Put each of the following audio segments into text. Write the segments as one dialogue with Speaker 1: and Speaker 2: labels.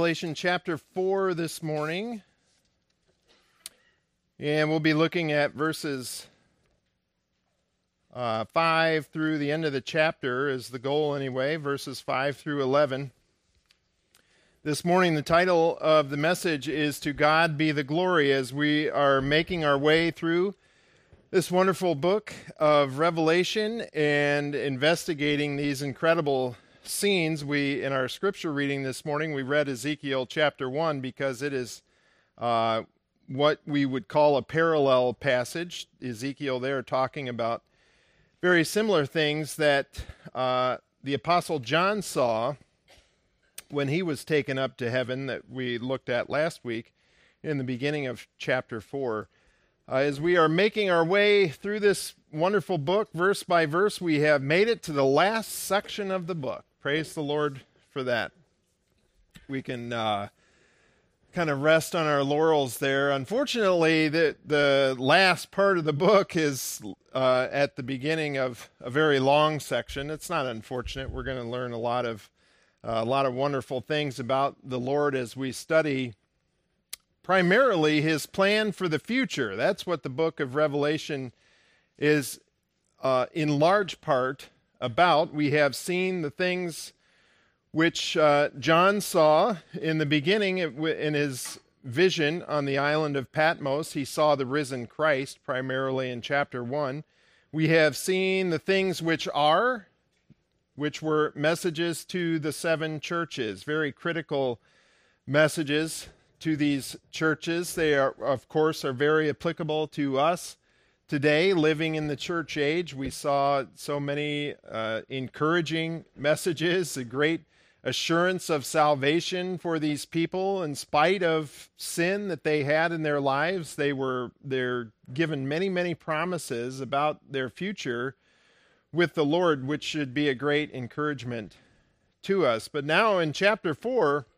Speaker 1: Revelation chapter 4 this morning. And we'll be looking at verses uh, 5 through the end of the chapter, is the goal anyway, verses 5 through 11. This morning, the title of the message is To God Be the Glory as we are making our way through this wonderful book of Revelation and investigating these incredible scenes we in our scripture reading this morning we read ezekiel chapter 1 because it is uh, what we would call a parallel passage. Ezekiel there talking about very similar things that uh, the apostle john saw when he was taken up to heaven that we looked at last week in the beginning of chapter 4 uh, as we are making our way through this wonderful book verse by verse we have made it to the last section of the book Praise the Lord for that. We can uh, kind of rest on our laurels there. Unfortunately, the the last part of the book is uh, at the beginning of a very long section. It's not unfortunate. We're going to learn a lot of uh, a lot of wonderful things about the Lord as we study primarily His plan for the future. That's what the book of Revelation is, uh, in large part about. We have seen the things which uh, John saw in the beginning in his vision on the island of Patmos. He saw the risen Christ primarily in chapter 1. We have seen the things which are, which were messages to the seven churches, very critical messages to these churches. They are, of course, are very applicable to us Today, living in the church age, we saw so many uh, encouraging messages, a great assurance of salvation for these people in spite of sin that they had in their lives. They were they're given many, many promises about their future with the Lord, which should be a great encouragement to us. But now in chapter 4,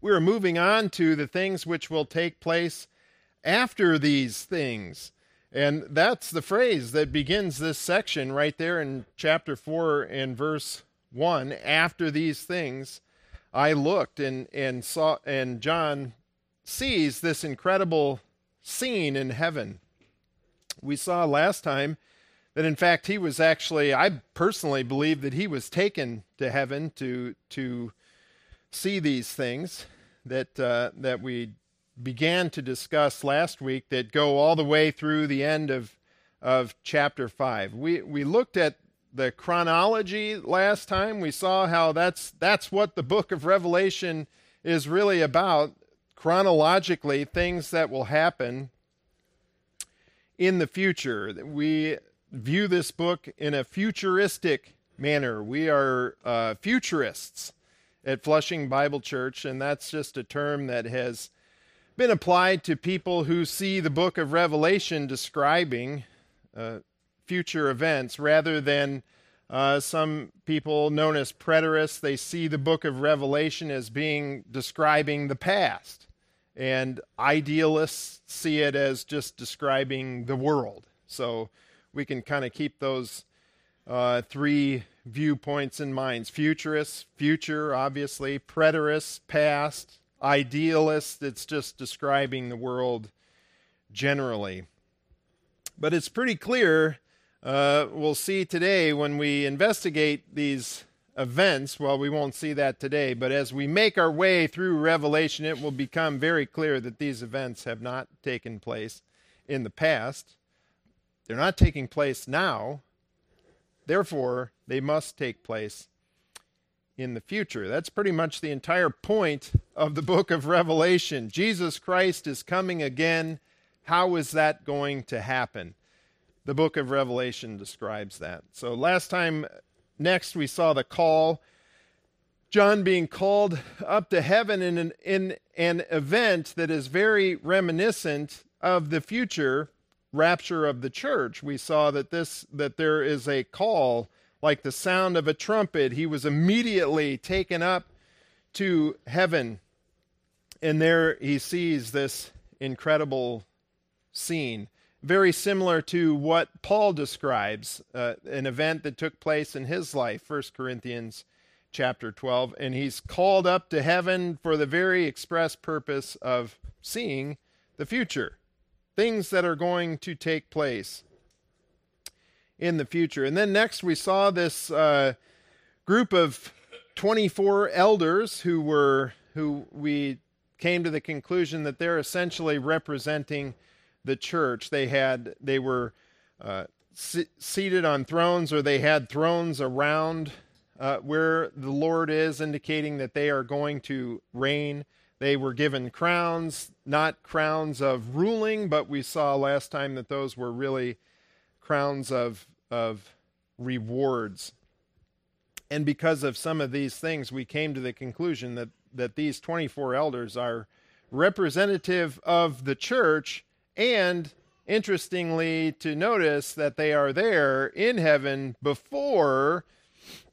Speaker 1: we're moving on to the things which will take place after these things. And that's the phrase that begins this section right there in chapter 4 and verse 1. After these things, I looked and, and saw, and John sees this incredible scene in heaven. We saw last time that in fact he was actually, I personally believe that he was taken to heaven to, to see these things that, uh, that we began to discuss last week that go all the way through the end of, of chapter 5. We, we looked at the chronology last time. We saw how that's, that's what the book of Revelation is really about chronologically, things that will happen in the future. We view this book in a futuristic manner. We are uh, futurists at Flushing Bible Church, and that's just a term that has been applied to people who see the book of Revelation describing uh, future events rather than uh, some people known as preterists. They see the book of Revelation as being describing the past, and idealists see it as just describing the world. So we can kind of keep those uh, three viewpoints in mind futurists, future, obviously, preterists, past, idealist that's just describing the world generally. But it's pretty clear, uh, we'll see today when we investigate these events. Well, we won't see that today, but as we make our way through Revelation, it will become very clear that these events have not taken place in the past. They're not taking place now. Therefore, they must take place in the future. That's pretty much the entire point of the book of Revelation. Jesus Christ is coming again. How is that going to happen? The book of Revelation describes that. So last time, next, we saw the call. John being called up to heaven in an, in an event that is very reminiscent of the future rapture of the church. We saw that this that there is a call like the sound of a trumpet. He was immediately taken up to heaven. And there he sees this incredible scene, very similar to what Paul describes, uh, an event that took place in his life, 1 Corinthians chapter 12, and he's called up to heaven for the very express purpose of seeing the future, things that are going to take place in the future. And then next, we saw this uh, group of 24 elders who were who we came to the conclusion that they're essentially representing the church. They had they were uh, seated on thrones, or they had thrones around uh, where the Lord is, indicating that they are going to reign. They were given crowns, not crowns of ruling, but we saw last time that those were really crowns of of rewards. And because of some of these things, we came to the conclusion that, that these 24 elders are representative of the church. And interestingly to notice that they are there in heaven before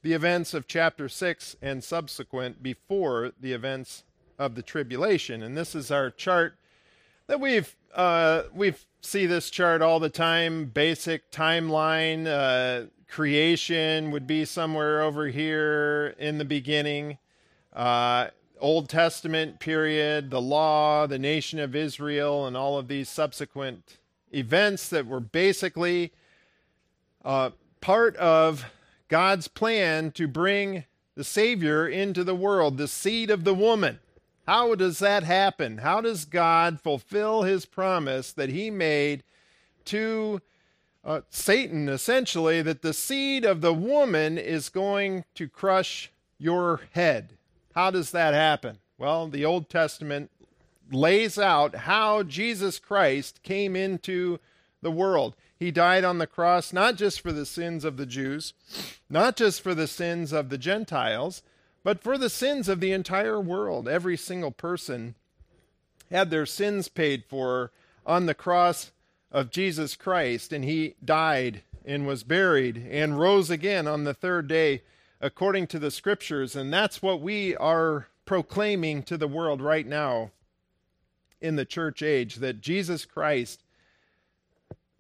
Speaker 1: the events of chapter 6 and subsequent before the events of the tribulation. And this is our chart that we've uh, we see this chart all the time. Basic timeline uh, creation would be somewhere over here in the beginning. Uh, Old Testament period, the law, the nation of Israel, and all of these subsequent events that were basically uh, part of God's plan to bring the Savior into the world, the seed of the woman. How does that happen? How does God fulfill his promise that he made to uh, Satan, essentially, that the seed of the woman is going to crush your head? How does that happen? Well, the Old Testament lays out how Jesus Christ came into the world. He died on the cross not just for the sins of the Jews, not just for the sins of the Gentiles, but for the sins of the entire world. Every single person had their sins paid for on the cross of Jesus Christ, and he died and was buried and rose again on the third day according to the scriptures. And that's what we are proclaiming to the world right now in the church age that Jesus Christ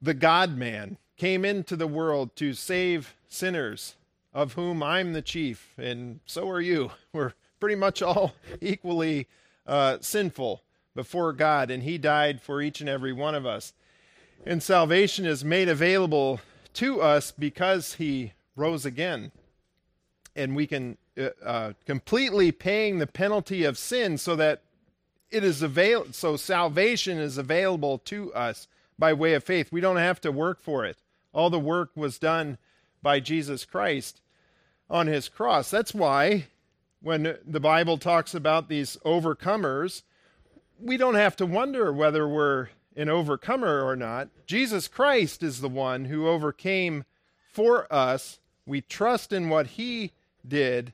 Speaker 1: the God man, came into the world to save sinners, of whom I'm the chief, and so are you. We're pretty much all equally uh, sinful before God, and He died for each and every one of us. And salvation is made available to us because He rose again. And we can uh, uh, completely paying the penalty of sin so that it is avail so salvation is available to us by way of faith. We don't have to work for it. All the work was done by Jesus Christ on his cross. That's why when the Bible talks about these overcomers, we don't have to wonder whether we're an overcomer or not. Jesus Christ is the one who overcame for us. We trust in what he did.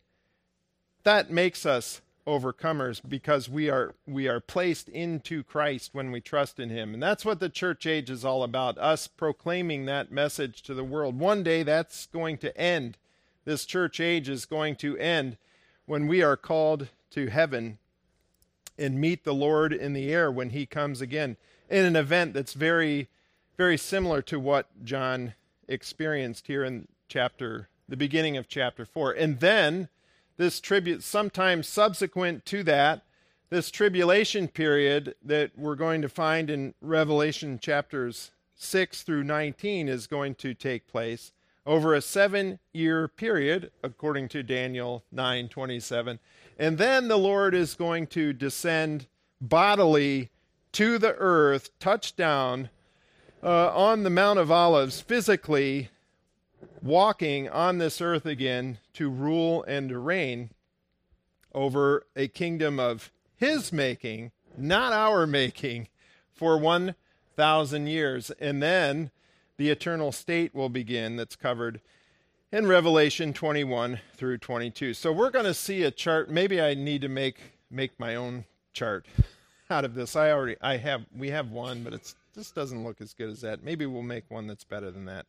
Speaker 1: That makes us overcomers because we are we are placed into Christ when we trust in him. And that's what the church age is all about, us proclaiming that message to the world. One day that's going to end. This church age is going to end when we are called to heaven and meet the Lord in the air when he comes again in an event that's very very similar to what John experienced here in chapter the beginning of chapter 4. And then this tribute, sometime subsequent to that, this tribulation period that we're going to find in Revelation chapters 6 through 19 is going to take place over a seven year period, according to Daniel 9 27. And then the Lord is going to descend bodily to the earth, touch down uh, on the Mount of Olives physically walking on this earth again to rule and to reign over a kingdom of his making, not our making, for 1,000 years. And then the eternal state will begin that's covered in Revelation 21 through 22. So we're going to see a chart. Maybe I need to make make my own chart out of this. I already I have we have one, but it's this doesn't look as good as that. Maybe we'll make one that's better than that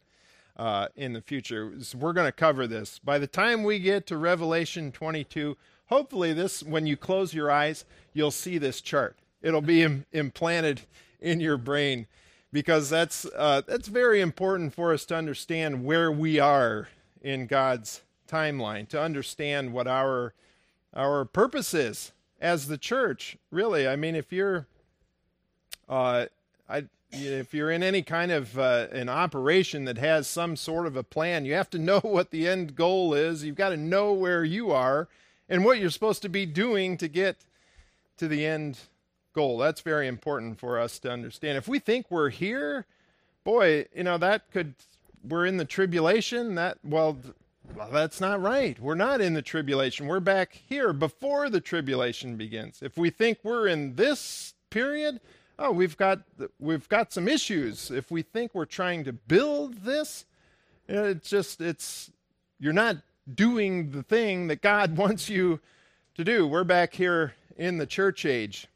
Speaker 1: uh, in the future. We're going to cover this. By the time we get to Revelation 22, hopefully this when you close your eyes, you'll see this chart. It'll be Im- implanted in your brain because that's uh, that's very important for us to understand where we are in God's timeline to understand what our our purpose is as the church. Really, I mean, if you're, uh, I, if you're in any kind of uh, an operation that has some sort of a plan, you have to know what the end goal is. You've got to know where you are and what you're supposed to be doing to get to the end goal. That's very important for us to understand. If we think we're here, boy, you know, that could, we're in the tribulation, that, well, well, that's not right. We're not in the tribulation. We're back here before the tribulation begins. If we think we're in this period, oh, we've got we've got some issues. If we think we're trying to build this, it's just it's you're not doing the thing that God wants you to do. We're back here in the church age,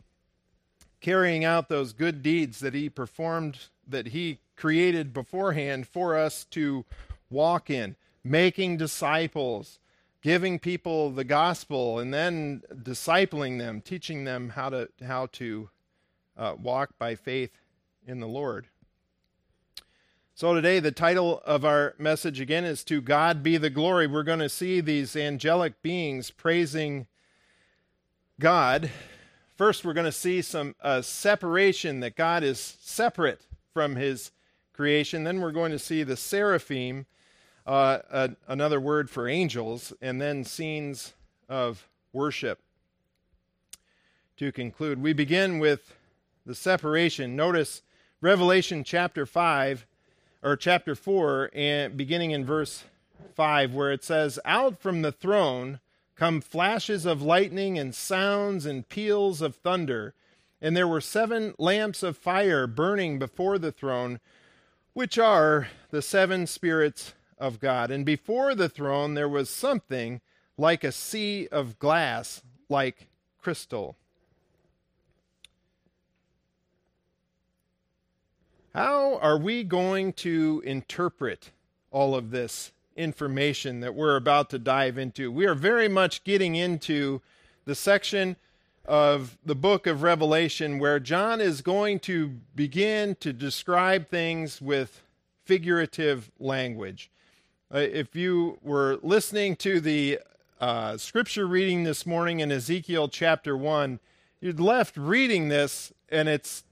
Speaker 1: carrying out those good deeds that He performed, that He created beforehand for us to walk in making disciples, giving people the gospel, and then discipling them, teaching them how to how to uh, walk by faith in the Lord. So today, the title of our message again is "To God Be the Glory." We're going to see these angelic beings praising God. First, we're going to see some uh, separation that God is separate from His creation. Then we're going to see the seraphim uh, another word for angels, and then scenes of worship. To conclude, we begin with the separation. Notice Revelation chapter 5 or chapter 4 and beginning in verse 5 where it says out from the throne come flashes of lightning and sounds and peals of thunder and there were seven lamps of fire burning before the throne which are the seven spirits of God. And before the throne, there was something like a sea of glass, like crystal. How are we going to interpret all of this information that we're about to dive into? We are very much getting into the section of the book of Revelation where John is going to begin to describe things with figurative language. Uh, if you were listening to the uh, scripture reading this morning in Ezekiel chapter 1, you'd left reading this, and it's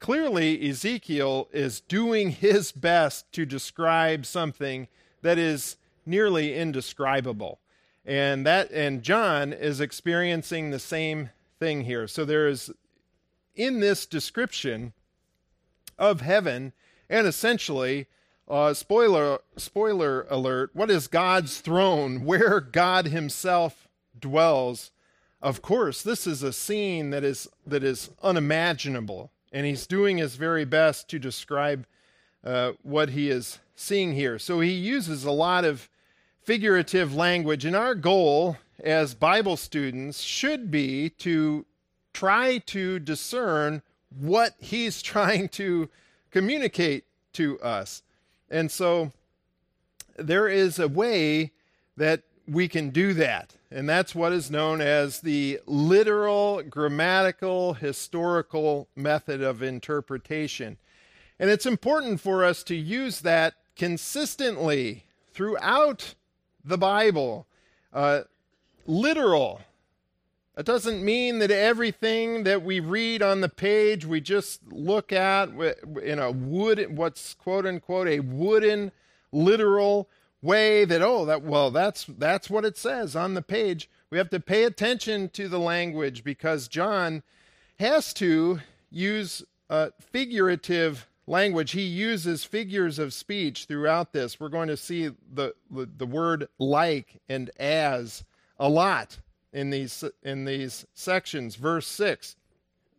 Speaker 1: clearly Ezekiel is doing his best to describe something that is nearly indescribable. And that and John is experiencing the same thing here. So there is in this description of heaven and essentially uh, spoiler, spoiler alert. What is God's throne? Where God Himself dwells. Of course, this is a scene that is that is unimaginable, and He's doing His very best to describe uh, what He is seeing here. So He uses a lot of figurative language, and our goal as Bible students should be to try to discern what He's trying to communicate to us. And so there is a way that we can do that. And that's what is known as the literal, grammatical, historical method of interpretation. And it's important for us to use that consistently throughout the Bible. Uh, literal. That doesn't mean that everything that we read on the page we just look at in a wood, what's quote unquote a wooden, literal way. That oh, that well, that's that's what it says on the page. We have to pay attention to the language because John has to use uh, figurative language. He uses figures of speech throughout this. We're going to see the the, word like and as a lot in these in these sections. Verse 6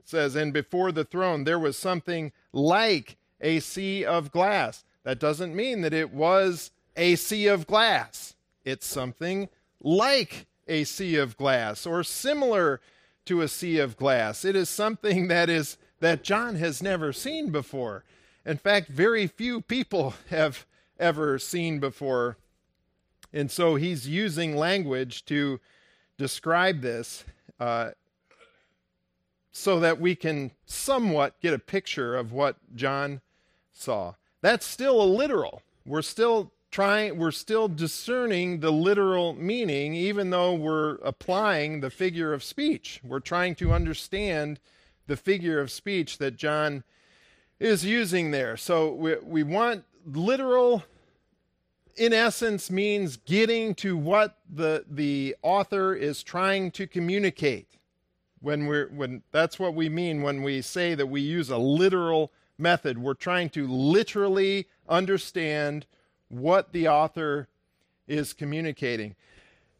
Speaker 1: says, "And before the throne there was something like a sea of glass." That doesn't mean that it was a sea of glass. It's something like a sea of glass or similar to a sea of glass. It is something that is that John has never seen before. In fact, very few people have ever seen before. And so he's using language to describe this uh, so that we can somewhat get a picture of what John saw. That's still a literal. We're still trying we're still discerning the literal meaning even though we're applying the figure of speech. We're trying to understand the figure of speech that John is using there. So we, we want literal in essence means getting to what the the author is trying to communicate when we're when that's what we mean when we say that we use a literal method we're trying to literally understand what the author is communicating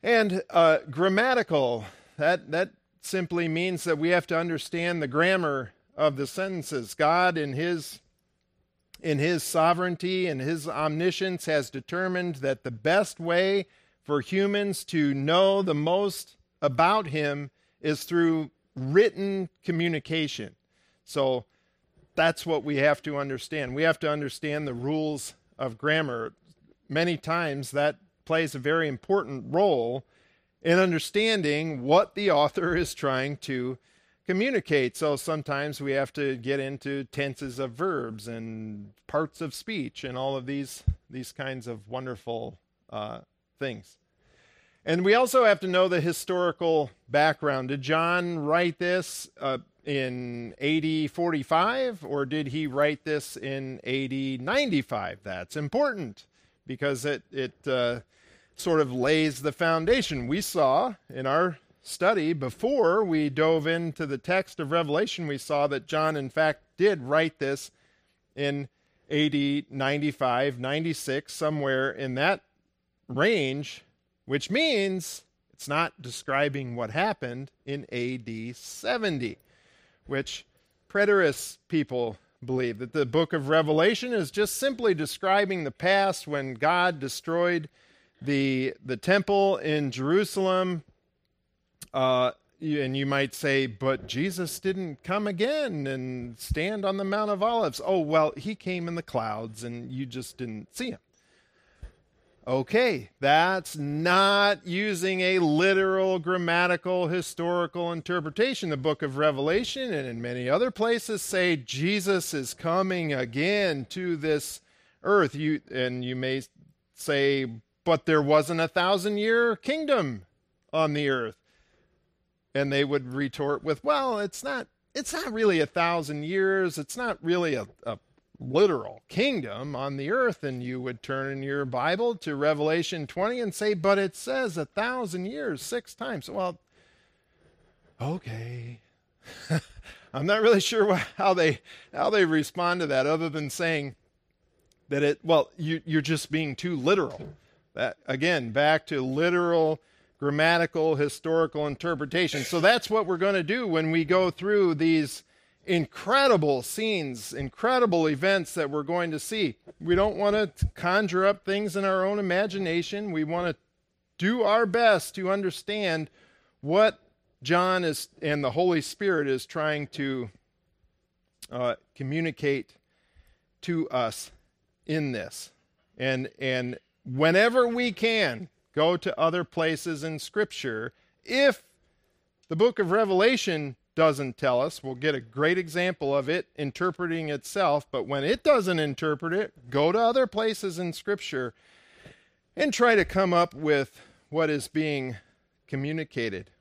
Speaker 1: and uh, grammatical that that simply means that we have to understand the grammar of the sentences god in his in his sovereignty and his omniscience has determined that the best way for humans to know the most about him is through written communication. So that's what we have to understand. We have to understand the rules of grammar. Many times that plays a very important role in understanding what the author is trying to communicate. So sometimes we have to get into tenses of verbs and parts of speech and all of these these kinds of wonderful uh, things. And we also have to know the historical background. Did John write this uh, in AD 45 or did he write this in AD 95? That's important because it, it uh, sort of lays the foundation. We saw in our study before we dove into the text of Revelation, we saw that John, in fact, did write this in AD 95, 96, somewhere in that range which means it's not describing what happened in AD 70, which preterist people believe that the book of Revelation is just simply describing the past when God destroyed the the temple in Jerusalem. Uh, and you might say, but Jesus didn't come again and stand on the Mount of Olives. Oh, well, he came in the clouds and you just didn't see him. Okay, that's not using a literal, grammatical, historical interpretation. The book of Revelation and in many other places say Jesus is coming again to this earth. You and you may say, but there wasn't a thousand year kingdom on the earth. And they would retort with, well, it's not it's not really a thousand years. It's not really a, a literal kingdom on the earth, and you would turn your Bible to Revelation 20 and say, but it says a thousand years six times. Well, okay. I'm not really sure how they how they respond to that, other than saying that it. Well, you, you're just being too literal. That again, back to literal grammatical historical interpretation. So that's what we're going to do when we go through these incredible scenes, incredible events that we're going to see. We don't want to conjure up things in our own imagination. We want to do our best to understand what John is and the Holy Spirit is trying to uh, communicate to us in this. And and whenever we can go to other places in Scripture, if the book of Revelation doesn't tell us. We'll get a great example of it interpreting itself, but when it doesn't interpret it, go to other places in Scripture and try to come up with what is being communicated.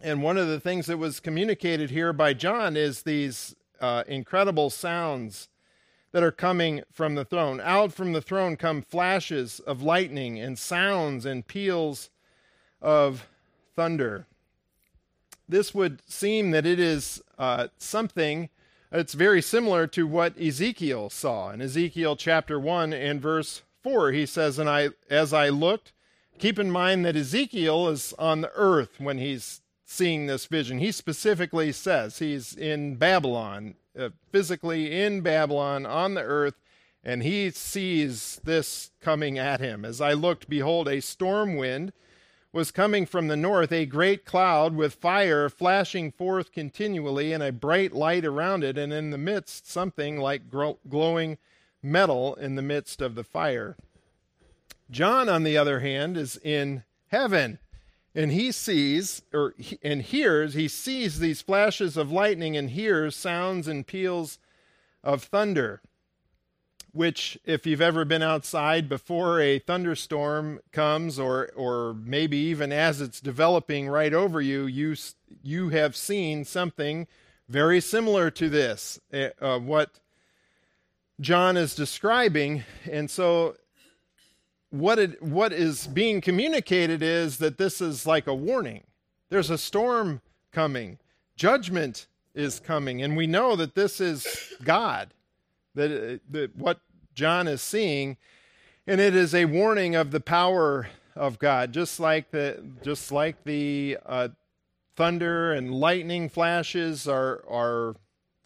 Speaker 1: And one of the things that was communicated here by John is these uh, incredible sounds that are coming from the throne. Out from the throne come flashes of lightning and sounds and peals of thunder this would seem that it is uh, something that's very similar to what Ezekiel saw in Ezekiel chapter 1 and verse 4. He says, And I, as I looked, keep in mind that Ezekiel is on the earth when he's seeing this vision. He specifically says he's in Babylon, uh, physically in Babylon on the earth, and he sees this coming at him. As I looked, behold, a storm wind was coming from the north, a great cloud with fire flashing forth continually, and a bright light around it, and in the midst something like glowing metal in the midst of the fire. John, on the other hand, is in heaven, and he sees or and hears. He sees these flashes of lightning and hears sounds and peals of thunder. Which, if you've ever been outside before a thunderstorm comes, or or maybe even as it's developing right over you, you you have seen something very similar to this. Eh, uh, what John is describing, and so what it what is being communicated is that this is like a warning. There's a storm coming. Judgment is coming, and we know that this is God. That, that what John is seeing, and it is a warning of the power of God, just like the just like the uh, thunder and lightning flashes are are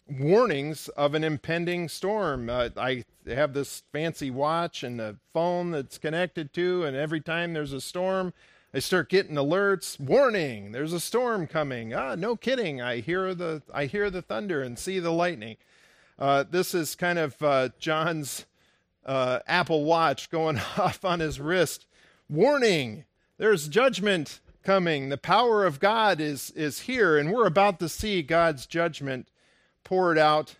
Speaker 1: warnings of an impending storm. Uh, I have this fancy watch and a phone that's connected to, and every time there's a storm, I start getting alerts. Warning! There's a storm coming. Ah, no kidding. I hear the I hear the thunder and see the lightning. Uh, this is kind of uh, John's uh, Apple Watch going off on his wrist. Warning! There's judgment coming. The power of God is is here, and we're about to see God's judgment poured out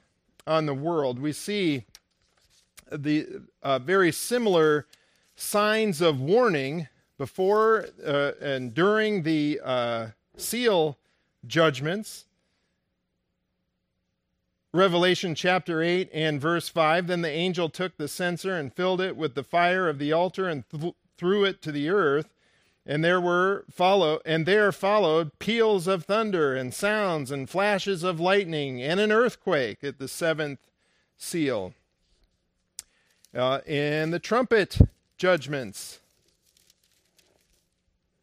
Speaker 1: on the world. We see the uh, very similar signs of warning before uh, and during the uh, seal judgments. Revelation chapter 8 and verse 5 Then the angel took the censer and filled it with the fire of the altar and th- threw it to the earth. And there were follow and there followed peals of thunder and sounds and flashes of lightning and an earthquake at the seventh seal. Uh, and the trumpet judgments.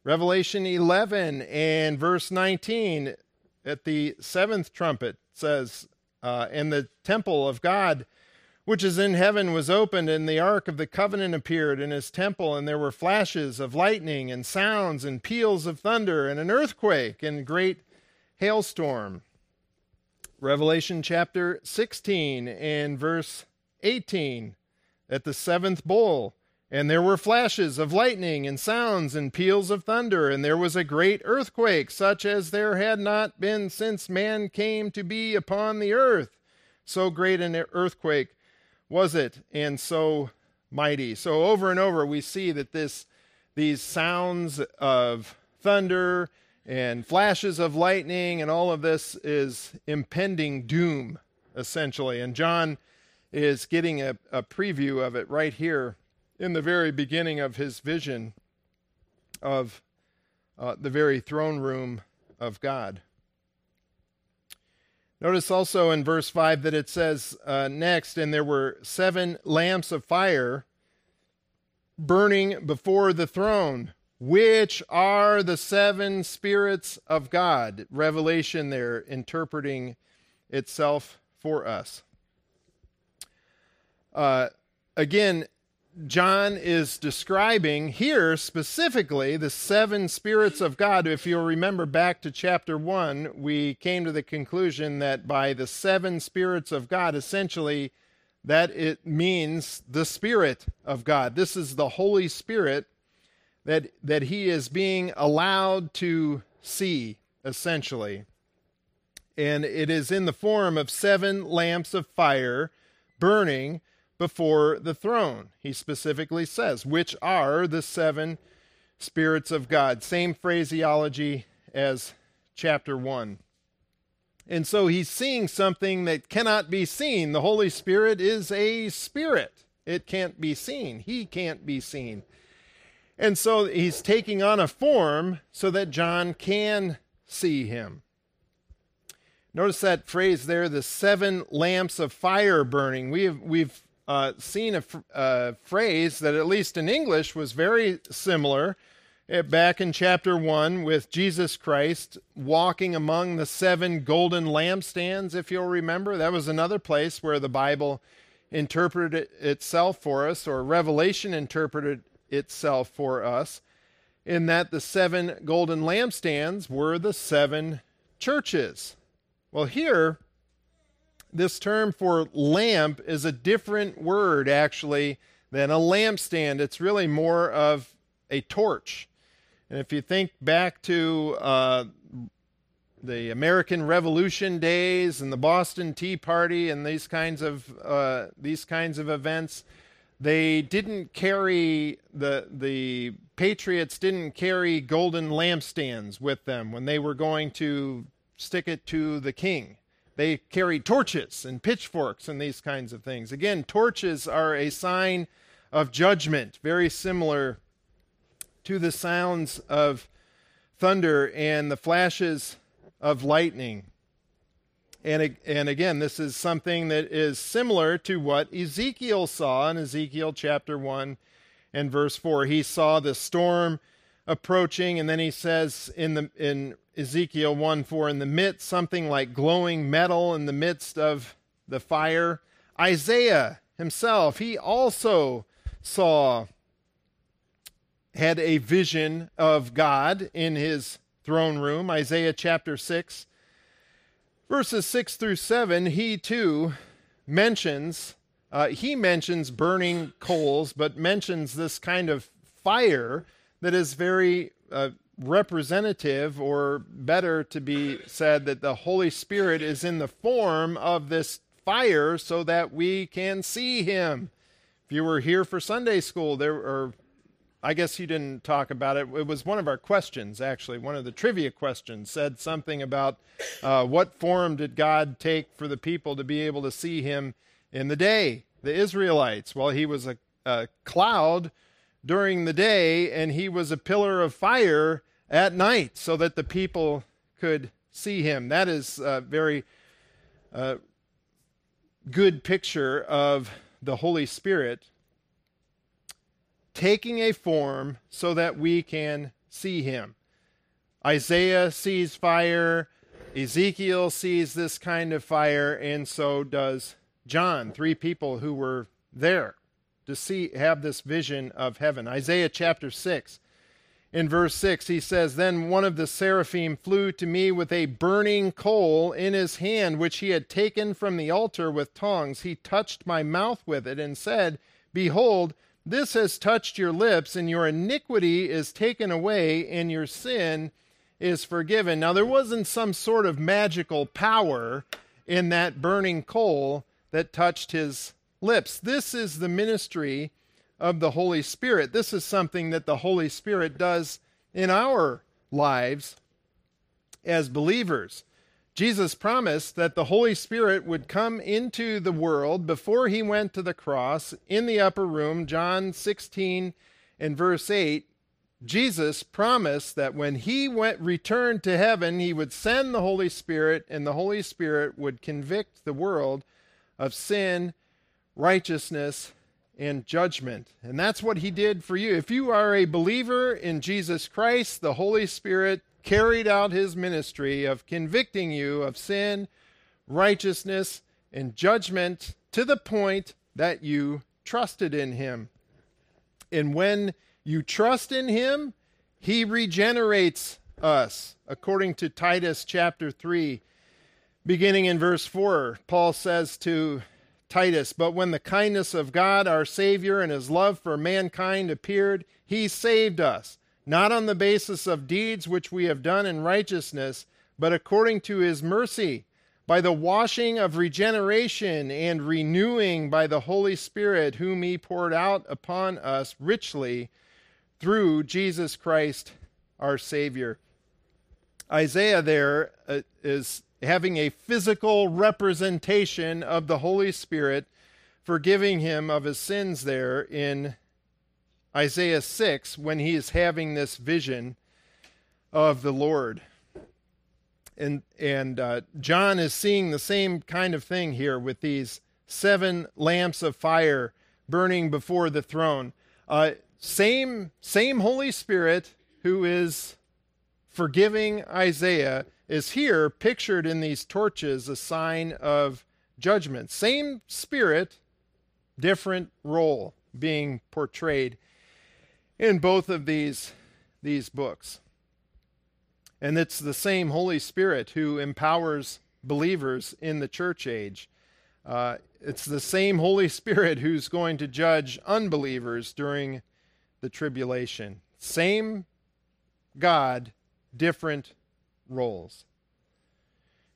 Speaker 1: Revelation 11 and verse 19 at the seventh trumpet says uh, and the temple of god which is in heaven was opened, and the ark of the covenant appeared in his temple, and there were flashes of lightning, and sounds, and peals of thunder, and an earthquake, and great hailstorm. Revelation chapter 16 and verse 18 at the seventh bowl. And there were flashes of lightning, and sounds, and peals of thunder, and there was a great earthquake, such as there had not been since man came to be upon the earth. So great an earthquake was it and so mighty. So over and over we see that this these sounds of thunder and flashes of lightning and all of this is impending doom essentially. And John is getting a, a preview of it right here in the very beginning of his vision of uh, the very throne room of God. Notice also in verse 5 that it says uh, next, and there were seven lamps of fire burning before the throne, which are the seven spirits of God. Revelation there interpreting itself for us. Uh, again, John is describing here specifically the seven spirits of God. If you'll remember back to chapter 1, we came to the conclusion that by the seven spirits of God, essentially, that it means the Spirit of God. This is the Holy Spirit that, that he is being allowed to see, essentially. And it is in the form of seven lamps of fire burning before the throne. He specifically says, which are the seven spirits of God. Same phraseology as chapter 1. And so he's seeing something that cannot be seen. The Holy Spirit is a spirit, it can't be seen. He can't be seen. And so he's taking on a form so that John can see him. Notice that phrase there, the seven lamps of fire burning. We've, we've uh, seen a, a phrase that, at least in English, was very similar uh, back in chapter 1 with Jesus Christ walking among the seven golden lampstands, if you'll remember. That was another place where the Bible interpreted itself for us, or Revelation interpreted itself for us, in that the seven golden lampstands were the seven churches. Well, here, this term for lamp is a different word, actually, than a lampstand. It's really more of a torch. And if you think back to uh, the American Revolution days and the Boston Tea Party and these kinds of uh, these kinds of events, they didn't carry the the patriots didn't carry golden lampstands with them when they were going to stick it to the king. They carried torches and pitchforks and these kinds of things. Again, torches are a sign of judgment, very similar to the sounds of thunder and the flashes of lightning. And, and again, this is something that is similar to what Ezekiel saw in Ezekiel chapter 1 and verse 4. He saw the storm approaching, and then he says in, the, in Ezekiel 1 4, in the midst, something like glowing metal in the midst of the fire. Isaiah himself, he also saw, had a vision of God in his throne room. Isaiah chapter 6, verses 6 through 7, he too mentions, uh, he mentions burning coals, but mentions this kind of fire that is very uh, representative, or better to be said, that the Holy Spirit is in the form of this fire so that we can see him. If you were here for Sunday school, there are I guess you didn't talk about it. It was one of our questions, actually. One of the trivia questions said something about uh, what form did God take for the people to be able to see him in the day, the Israelites. Well, he was a, a cloud during the day, and he was a pillar of fire at night so that the people could see him. That is a very uh, good picture of the Holy Spirit taking a form so that we can see him. Isaiah sees fire, Ezekiel sees this kind of fire, and so does John, three people who were there to see have this vision of heaven. Isaiah chapter 6 in verse 6 he says then one of the seraphim flew to me with a burning coal in his hand which he had taken from the altar with tongs he touched my mouth with it and said behold this has touched your lips, and your iniquity is taken away, and your sin is forgiven. Now, there wasn't some sort of magical power in that burning coal that touched his lips. This is the ministry of the Holy Spirit. This is something that the Holy Spirit does in our lives as believers. Jesus promised that the Holy Spirit would come into the world before he went to the cross in the upper room, John 16 and verse 8. Jesus promised that when he went returned to heaven, he would send the Holy Spirit and the Holy Spirit would convict the world of sin, righteousness, and judgment. And that's what he did for you. If you are a believer in Jesus Christ, the Holy Spirit carried out his ministry of convicting you of sin, righteousness, and judgment to the point that you trusted in him. And when you trust in him, he regenerates us. According to Titus chapter 3, beginning in verse 4, Paul says to Titus, But when the kindness of God our Savior and his love for mankind appeared, he saved us not on the basis of deeds which we have done in righteousness, but according to his mercy, by the washing of regeneration and renewing by the Holy Spirit, whom he poured out upon us richly through Jesus Christ our Savior. Isaiah there uh, is having a physical representation of the Holy Spirit, forgiving him of his sins there in Isaiah 6 when he is having this vision of the Lord. And, and uh, John is seeing the same kind of thing here with these seven lamps of fire burning before the throne. Uh, same, same Holy Spirit who is forgiving Isaiah is here pictured in these torches, a sign of judgment. Same Spirit, different role being portrayed in both of these, these books. And it's the same Holy Spirit who empowers believers in the church age. Uh, it's the same Holy Spirit who's going to judge unbelievers during the tribulation. Same God, different roles.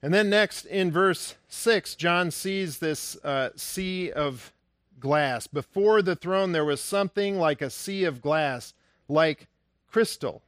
Speaker 1: And then next in verse 6, John sees this uh, sea of glass. Before the throne, there was something like a sea of glass, like crystal.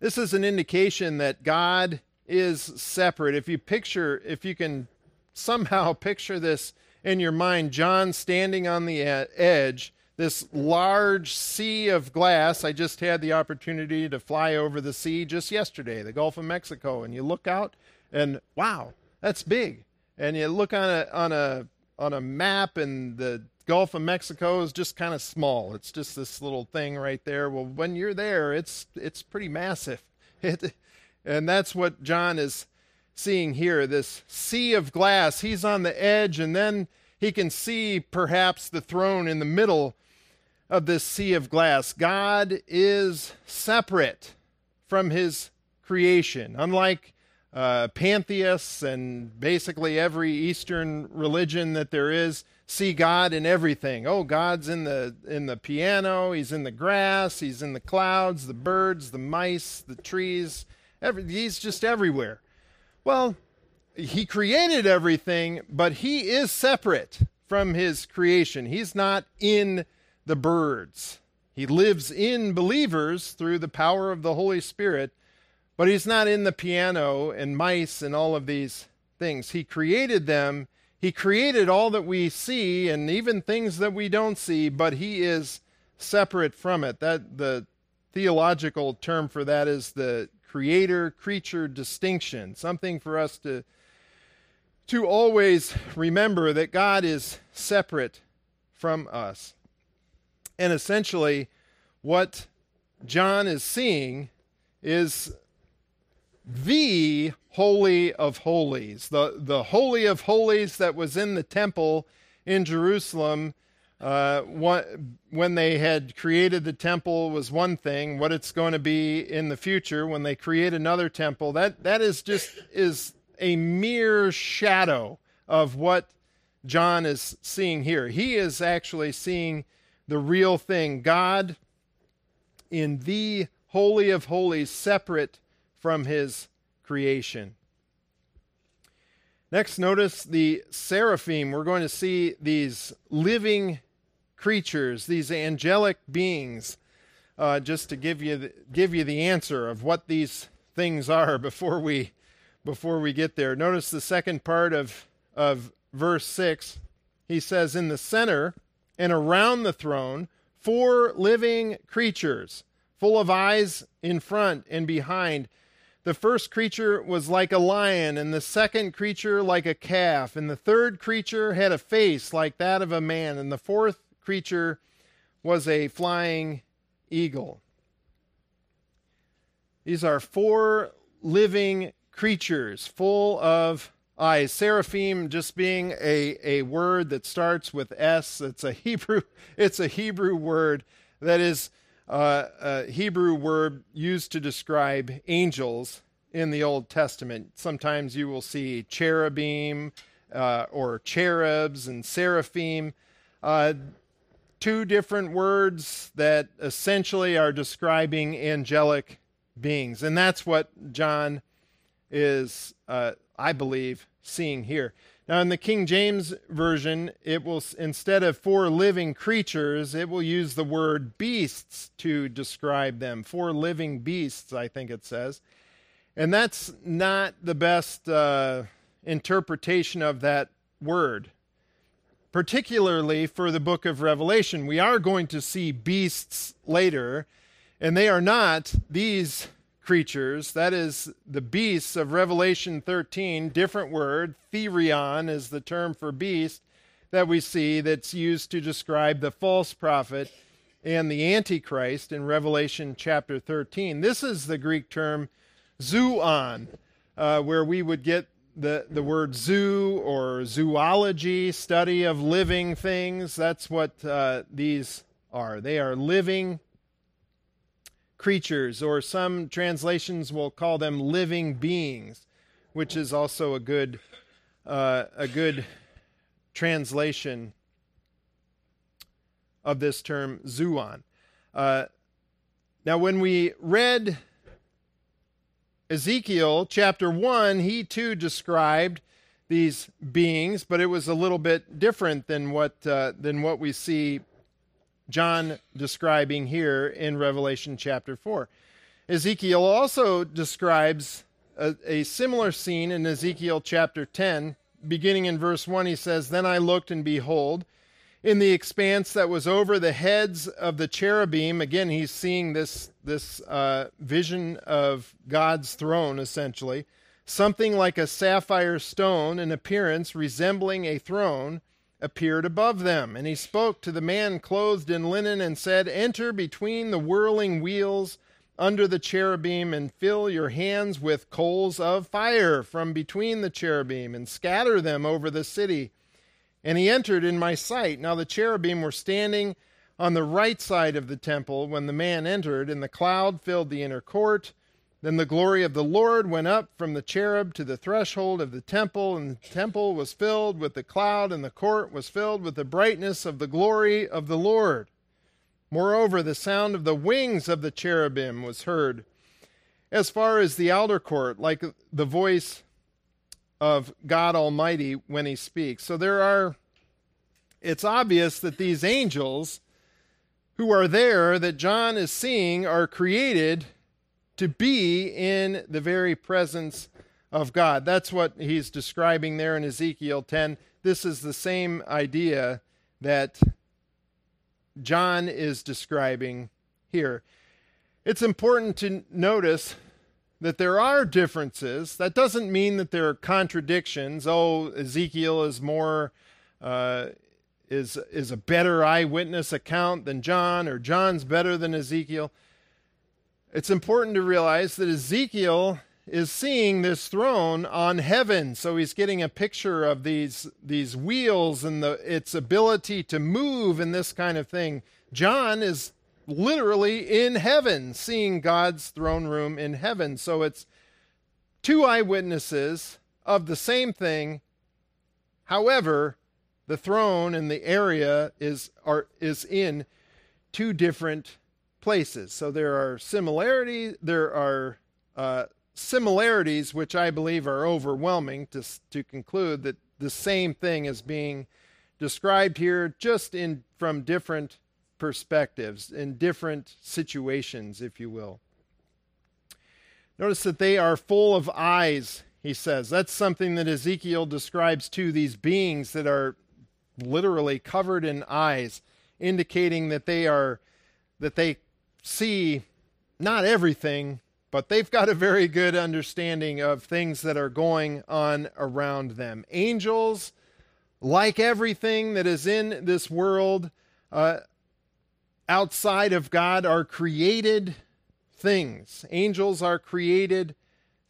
Speaker 1: This is an indication that God is separate. If you picture, if you can somehow picture this in your mind, John standing on the edge, this large sea of glass. I just had the opportunity to fly over the sea just yesterday, the Gulf of Mexico, and you look out and wow, that's big. And you look on a on a on a map and the Gulf of Mexico is just kind of small. It's just this little thing right there. Well, when you're there, it's it's pretty massive. It, and that's what John is seeing here this sea of glass. He's on the edge, and then he can see perhaps the throne in the middle of this sea of glass. God is separate from his creation. Unlike uh, pantheists and basically every Eastern religion that there is, see God in everything. Oh, God's in the in the piano, he's in the grass, he's in the clouds, the birds, the mice, the trees. Every, he's just everywhere. Well, he created everything, but he is separate from his creation. He's not in the birds. He lives in believers through the power of the Holy Spirit, but he's not in the piano and mice and all of these things. He created them he created all that we see and even things that we don't see, but he is separate from it. That the theological term for that is the creator creature distinction. Something for us to to always remember that God is separate from us. And essentially what John is seeing is the Holy of Holies. The, the Holy of Holies that was in the temple in Jerusalem uh, when they had created the temple was one thing. What it's going to be in the future when they create another temple, that, that is just is a mere shadow of what John is seeing here. He is actually seeing the real thing. God in the Holy of Holies, separate from his creation. Next, notice the seraphim. We're going to see these living creatures, these angelic beings, uh, just to give you the, give you the answer of what these things are before we before we get there. Notice the second part of of verse six. He says, "In the center and around the throne, four living creatures, full of eyes in front and behind." The first creature was like a lion, and the second creature like a calf, and the third creature had a face like that of a man, and the fourth creature was a flying eagle. These are four living creatures full of eyes. Seraphim just being a, a word that starts with S. It's a Hebrew, it's a Hebrew word that is uh, a Hebrew word used to describe angels in the Old Testament. Sometimes you will see cherubim uh, or cherubs and seraphim. Uh, two different words that essentially are describing angelic beings. And that's what John is, uh, I believe, seeing here. Now, in the King James Version, it will, instead of four living creatures, it will use the word beasts to describe them. Four living beasts, I think it says. And that's not the best uh, interpretation of that word, particularly for the book of Revelation. We are going to see beasts later, and they are not these creatures. That is the beasts of Revelation 13, different word. Therion is the term for beast that we see that's used to describe the false prophet and the Antichrist in Revelation chapter 13. This is the Greek term zoon, uh, where we would get the, the word zoo or zoology, study of living things. That's what uh, these are. They are living creatures, or some translations will call them living beings, which is also a good uh, a good translation of this term zoon. Uh, now, when we read Ezekiel chapter 1, he too described these beings, but it was a little bit different than what, uh, than what we see John describing here in Revelation chapter 4. Ezekiel also describes a, a, similar scene in Ezekiel chapter 10. Beginning in verse 1, he says, Then I looked, and behold, in the expanse that was over the heads of the cherubim, again, he's seeing this, this uh, vision of God's throne, essentially, something like a sapphire stone in appearance resembling a throne appeared above them. And he spoke to the man clothed in linen and said, Enter between the whirling wheels under the cherubim and fill your hands with coals of fire from between the cherubim and scatter them over the city. And he entered in my sight. Now the cherubim were standing on the right side of the temple when the man entered, and the cloud filled the inner court. Then the glory of the Lord went up from the cherub to the threshold of the temple, and the temple was filled with the cloud, and the court was filled with the brightness of the glory of the Lord. Moreover, the sound of the wings of the cherubim was heard as far as the outer court, like the voice of God Almighty when he speaks. So there are, it's obvious that these angels who are there that John is seeing are created to be in the very presence of God. That's what he's describing there in Ezekiel 10. This is the same idea that John is describing here. It's important to notice that there are differences. That doesn't mean that there are contradictions. Oh, Ezekiel is more uh, is is a better eyewitness account than John, or John's better than Ezekiel. It's important to realize that Ezekiel is seeing this throne on heaven. So he's getting a picture of these these wheels and the its ability to move and this kind of thing. John is literally in heaven seeing god's throne room in heaven. So it's two eyewitnesses of the same thing. However the throne and the area is are is in two different places so there are similarities there are uh, similarities, which I believe are overwhelming, to, to conclude that the same thing is being described here, just in from different perspectives, in different situations, if you will. Notice that they are full of eyes, he says. That's something that Ezekiel describes to these beings that are literally covered in eyes, indicating that they are that they see not everything, but they've got a very good understanding of things that are going on around them. Angels, like everything that is in this world uh, outside of God, are created things. Angels are created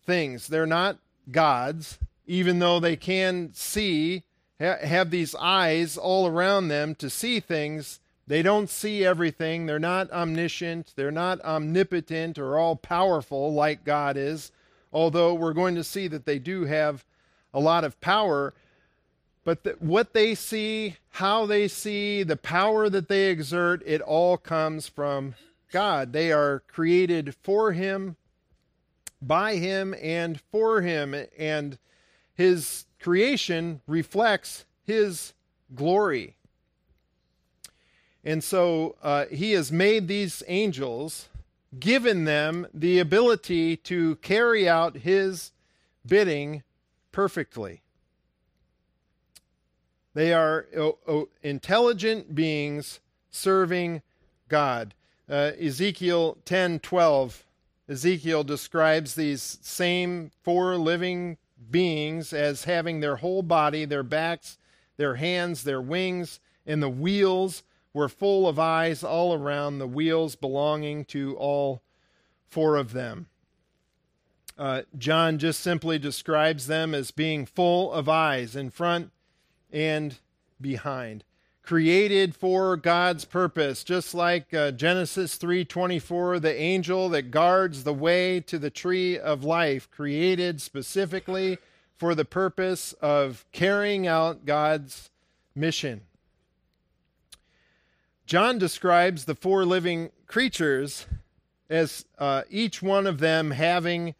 Speaker 1: things. They're not gods, even though they can see, ha- have these eyes all around them to see things. They don't see everything. They're not omniscient. They're not omnipotent or all powerful like God is, although we're going to see that they do have a lot of power. But the, what they see, how they see, the power that they exert, it all comes from God. They are created for Him, by Him, and for Him. And His creation reflects His glory. And so uh, he has made these angels, given them the ability to carry out his bidding perfectly. They are o- o- intelligent beings serving God. Uh, Ezekiel 10:12 Ezekiel describes these same four living beings as having their whole body, their backs, their hands, their wings, and the wheels were full of eyes all around, the wheels belonging to all four of them. Uh, John just simply describes them as being full of eyes in front and behind created for God's purpose just like uh, Genesis 3:24 the angel that guards the way to the tree of life created specifically for the purpose of carrying out God's mission John describes the four living creatures as uh, each one of them having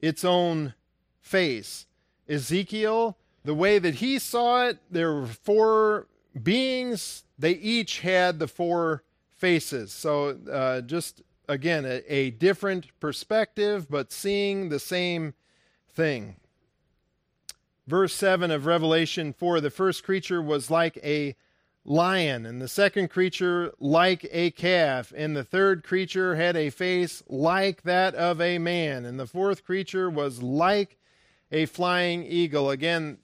Speaker 1: its own face. Ezekiel, the way that he saw it, there were four beings. They each had the four faces. So, uh, just again, a, a different perspective, but seeing the same thing. Verse 7 of Revelation 4 the first creature was like a lion, and the second creature like a calf, and the third creature had a face like that of a man, and the fourth creature was like a flying eagle. Again,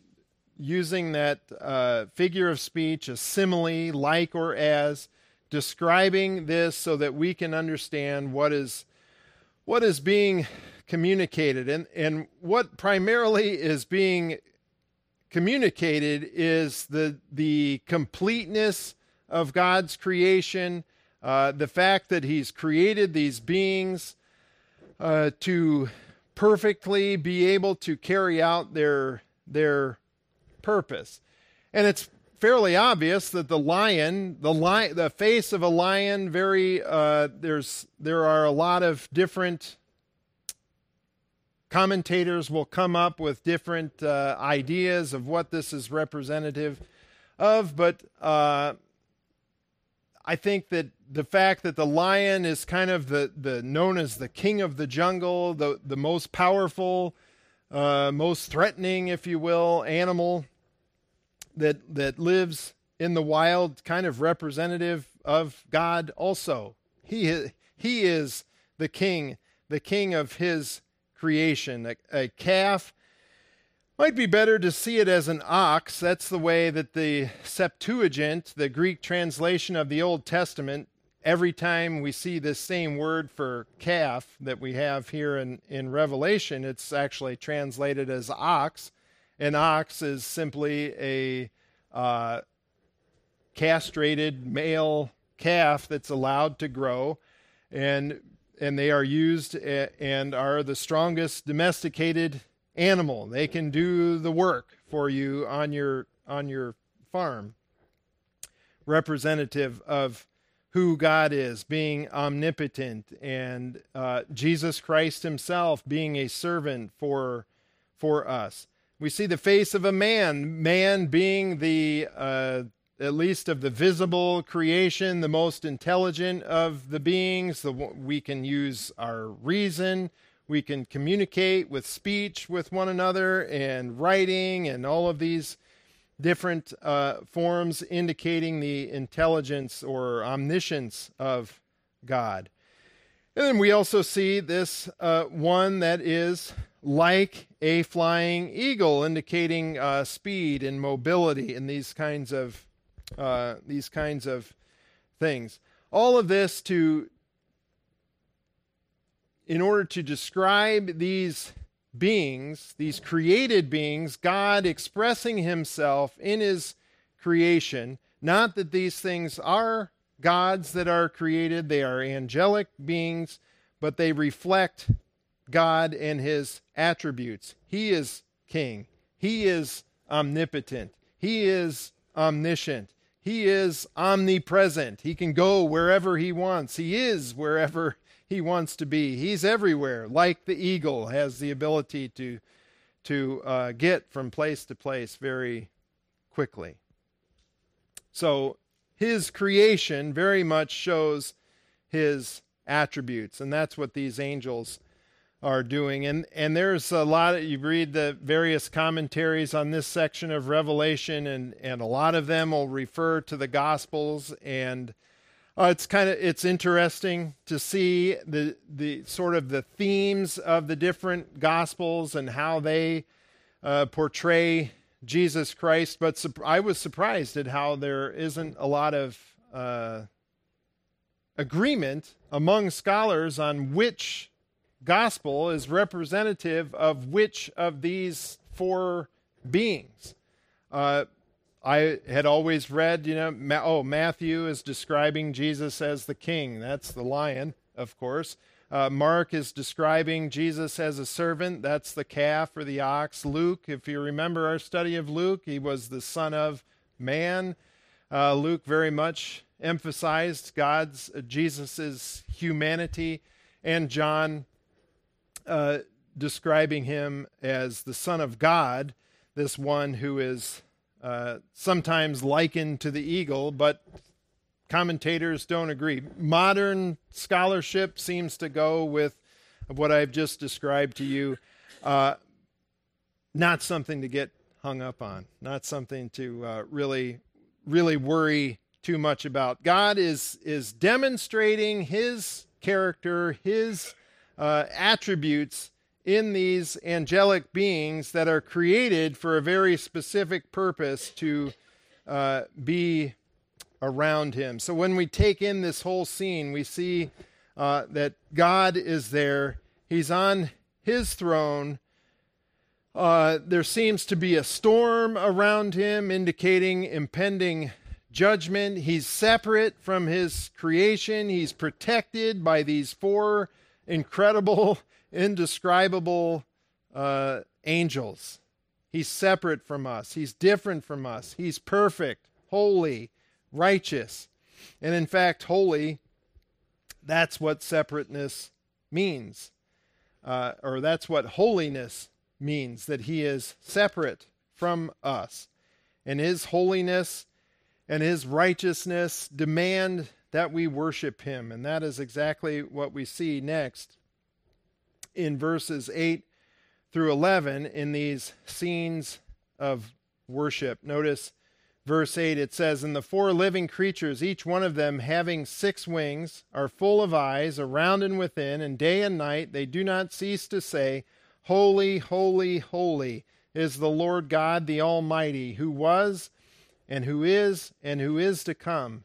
Speaker 1: using that uh, figure of speech, a simile, like or as, describing this so that we can understand what is what is being communicated and and what primarily is being communicated is the the completeness of God's creation, uh, the fact that He's created these beings uh, to perfectly be able to carry out their their purpose, and it's fairly obvious that the lion, the lion, the face of a lion, very uh, there's there are a lot of different commentators will come up with different uh, ideas of what this is representative of, but uh, I think that the fact that the lion is kind of the, the known as the king of the jungle, the the most powerful, uh, most threatening, if you will, animal that that lives in the wild, kind of representative of God. Also, he he is the king, the king of his creation. A, a calf might be better to see it as an ox. That's the way that the Septuagint, the Greek translation of the Old Testament, every time we see this same word for calf that we have here in, in Revelation, it's actually translated as ox. An ox is simply a uh, castrated male calf that's allowed to grow. And and they are used and are the strongest domesticated animal. They can do the work for you on your on your farm. Representative of who God is, being omnipotent, and uh, Jesus Christ Himself being a servant for for us. We see the face of a man, man being the uh, at least of the visible creation, the most intelligent of the beings. The, we can use our reason. We can communicate with speech with one another and writing and all of these different uh, forms indicating the intelligence or omniscience of God. And then we also see this uh, one that is like a flying eagle, indicating uh, speed and mobility and these kinds of uh, these kinds of things. All of this to, in order to describe these beings, these created beings, God expressing Himself in His creation. Not that these things are gods that are created, they are angelic beings, but they reflect God and His attributes. He is King, He is omnipotent, He is omniscient. He is omnipresent. He can go wherever he wants. He is wherever he wants to be. He's everywhere, like the eagle has the ability to, to uh, get from place to place very quickly. So his creation very much shows his attributes, and that's what these angels are doing. And and there's a lot of you read the various commentaries on this section of Revelation, and and a lot of them will refer to the Gospels, and uh, it's kind of it's interesting to see the the sort of the themes of the different Gospels and how they uh, portray Jesus Christ. But su- I was surprised at how there isn't a lot of uh, agreement among scholars on which gospel is representative of which of these four beings. Uh, I had always read, you know, Ma- oh, Matthew is describing Jesus as the king. That's the lion, of course. Uh, Mark is describing Jesus as a servant. That's the calf or the ox. Luke, if you remember our study of Luke, he was the son of man. Uh, Luke very much emphasized God's, uh, Jesus's humanity. And John uh, describing him as the Son of God, this one who is uh, sometimes likened to the eagle, but commentators don't agree. Modern scholarship seems to go with what I've just described to you. Uh, not something to get hung up on, not something to uh, really, really worry too much about. God is is demonstrating His character, His uh, attributes in these angelic beings that are created for a very specific purpose to uh, be around him. So when we take in this whole scene, we see uh, that God is there. He's on his throne. Uh, there seems to be a storm around him, indicating impending judgment. He's separate from his creation. He's protected by these four incredible, indescribable uh, angels. He's separate from us. He's different from us. He's perfect, holy, righteous. And in fact, holy, that's what separateness means. Uh, or that's what holiness means, that he is separate from us. And his holiness and his righteousness demand that we worship him. And that is exactly what we see next in verses 8 through 11 in these scenes of worship. Notice verse 8 it says, And the four living creatures, each one of them having six wings, are full of eyes around and within, and day and night they do not cease to say, Holy, holy, holy is the Lord God the Almighty, who was, and who is, and who is to come.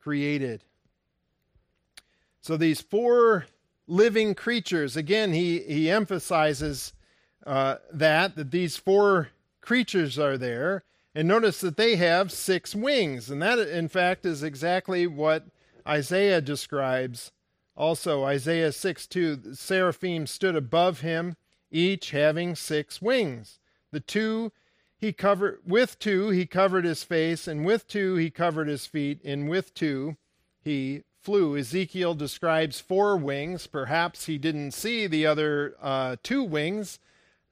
Speaker 1: created. So these four living creatures, again, he, he emphasizes uh, that, that these four creatures are there. And notice that they have six wings. And that, in fact, is exactly what Isaiah describes. Also, Isaiah 6 2, seraphim stood above him, each having six wings. The two he covered with two he covered his face and with two he covered his feet and with two he flew. Ezekiel describes four wings. Perhaps he didn't see the other uh, two wings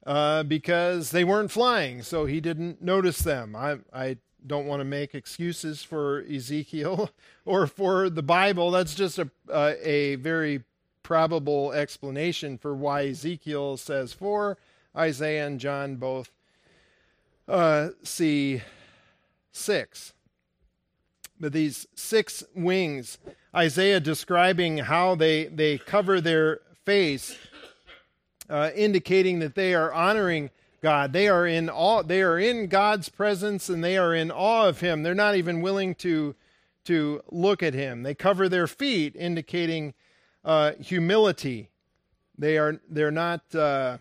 Speaker 1: uh, because they weren't flying so he didn't notice them. I, I don't want to make excuses for ezekiel or for the bible. That's just a, a very probable explanation for why ezekiel says four. Isaiah and john both uh, see six. But these six wings, Isaiah describing how they, they cover their face, uh, indicating that they are honoring God. They are in awe, they are in God's presence and they are in awe of him. They're not even willing to, to look at him. They cover their feet, indicating uh, humility. They are they're not uh,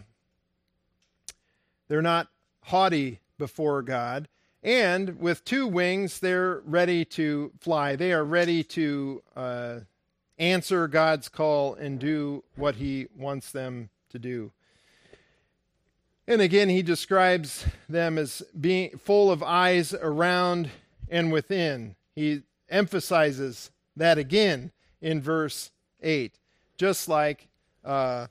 Speaker 1: they're not haughty before God. And with two wings, they're ready to fly. They are ready to uh, answer God's call and do what He wants them to do. And again, he describes them as being full of eyes around and within. He emphasizes that again in verse 8, just like uh,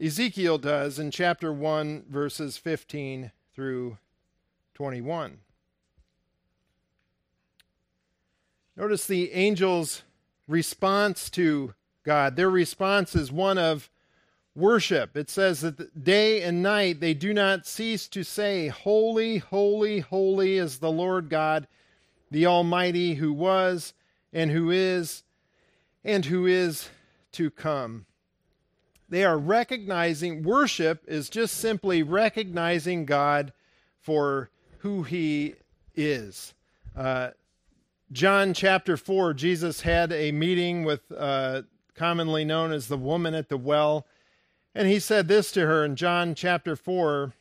Speaker 1: Ezekiel does in chapter 1, verses 15 through 21. Notice the angels' response to God. Their response is one of worship. It says that day and night they do not cease to say, Holy, holy, holy is the Lord God, the Almighty, who was and who is and who is to come. They are recognizing, worship is just simply recognizing God for who he is. Uh, John chapter 4, Jesus had a meeting with uh, commonly known as the woman at the well. And he said this to her in John chapter 4,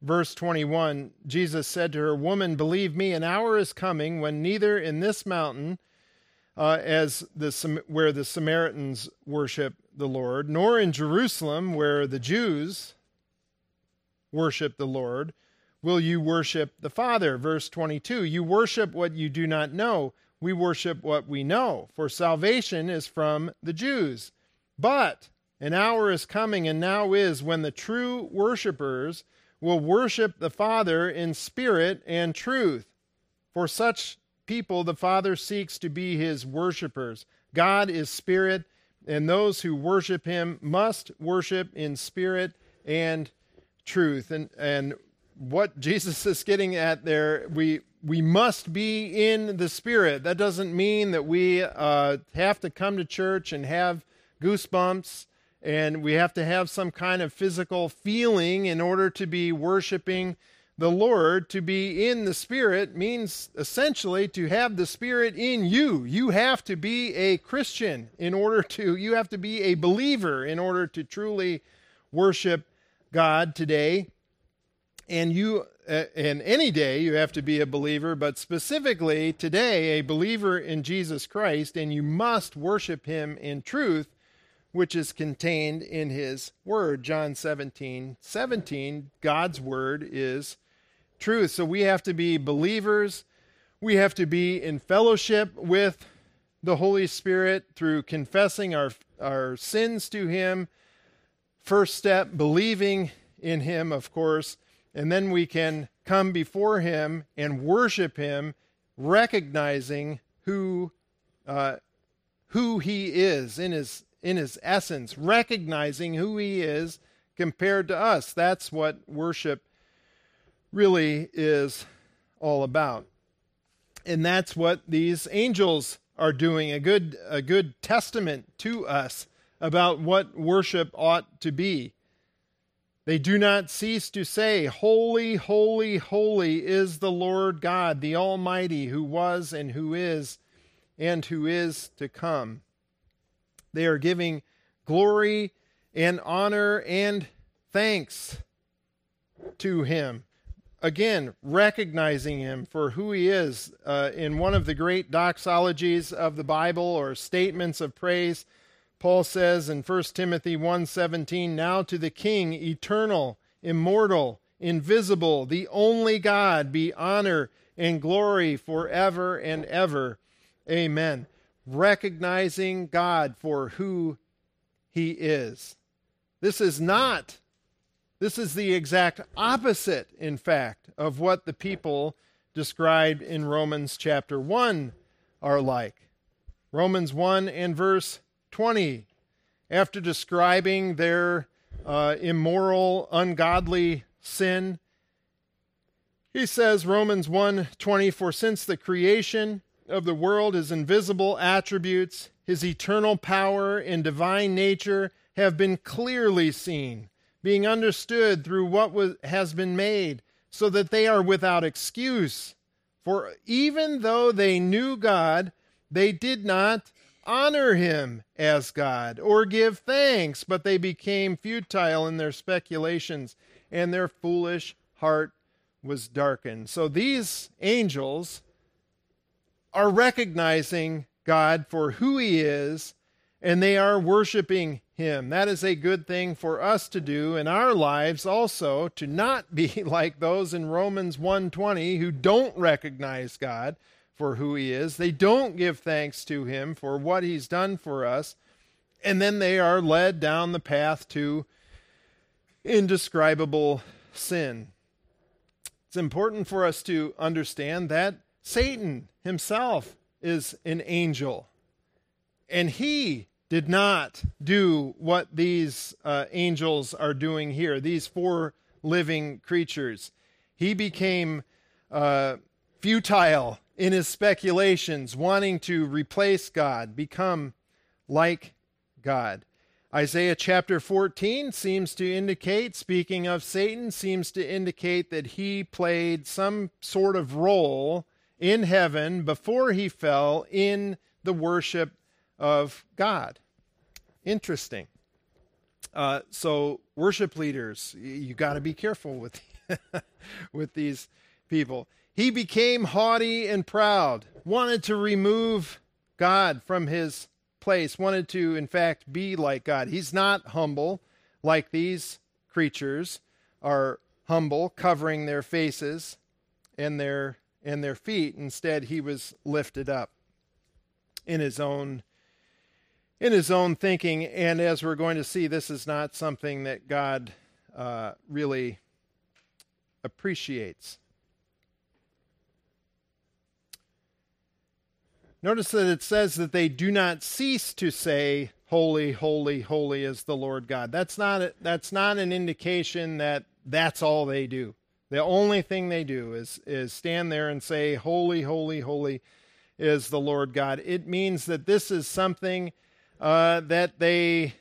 Speaker 1: verse 21. Jesus said to her, Woman, believe me, an hour is coming when neither in this mountain, uh, as the, where the Samaritans worship the Lord, nor in Jerusalem, where the Jews worship the Lord, will you worship the Father. Verse 22 You worship what you do not know. We worship what we know, for salvation is from the Jews. But an hour is coming, and now is, when the true worshippers will worship the Father in spirit and truth. For such people, the Father seeks to be his worshippers. God is spirit, and those who worship him must worship in spirit and truth. And, and what Jesus is getting at there, we, we must be in the spirit. That doesn't mean that we uh, have to come to church and have goosebumps and we have to have some kind of physical feeling in order to be worshiping the Lord. To be in the Spirit means essentially to have the Spirit in you. You have to be a Christian in order to, you have to be a believer in order to truly worship God today. And you, uh, and any day, you have to be a believer, but specifically today, a believer in Jesus Christ, and you must worship Him in truth which is contained in his word. John 17, 17, God's word is truth. So we have to be believers. We have to be in fellowship with the Holy Spirit through confessing our, our sins to him. First step, believing in him, of course. And then we can come before him and worship him, recognizing who, uh, who he is in his in his essence, recognizing who he is compared to us. That's what worship really is all about. And that's what these angels are doing a good a good testament to us about what worship ought to be. They do not cease to say, Holy, holy, holy is the Lord God, the Almighty, who was and who is and who is to come. They are giving glory and honor and thanks to him. Again, recognizing him for who he is uh, in one of the great doxologies of the Bible or statements of praise. Paul says in 1 Timothy 1:17, "Now to the King, eternal, immortal, invisible, the only God, be honor and glory forever and ever. Amen." recognizing God for who he is. This is not, this is the exact opposite, in fact, of what the people described in Romans chapter 1 are like. Romans 1 and verse 20, after describing their uh, immoral, ungodly sin, he says, Romans 1 20, for since the creation, of the world, his invisible attributes, his eternal power and divine nature have been clearly seen, being understood through what was, has been made, so that they are without excuse. For even though they knew God, they did not honor him as God or give thanks, but they became futile in their speculations, and their foolish heart was darkened. So these angels are recognizing God for who He is and they are worshiping Him. That is a good thing for us to do in our lives also, to not be like those in Romans 1:20 who don't recognize God for who He is. They don't give thanks to Him for what He's done for us, and then they are led down the path to indescribable sin. It's important for us to understand that Satan himself is an angel. And he did not do what these uh, angels are doing here, these four living creatures. He became uh, futile in his speculations, wanting to replace God, become like God. Isaiah chapter 14 seems to indicate, speaking of Satan, seems to indicate that he played some sort of role in heaven before he fell in the worship of God. Interesting. Uh, so worship leaders, you got to be careful with with these people. He became haughty and proud, wanted to remove God from his place, wanted to, in fact, be like God. He's not humble like these creatures are humble, covering their faces and their and their feet. Instead, he was lifted up in his own in his own thinking. And as we're going to see, this is not something that God uh, really appreciates. Notice that it says that they do not cease to say, "Holy, holy, holy is the Lord God." That's not a, that's not an indication that that's all they do. The only thing they do is is stand there and say, "Holy, holy, holy is the Lord God." It means that this is something uh, that they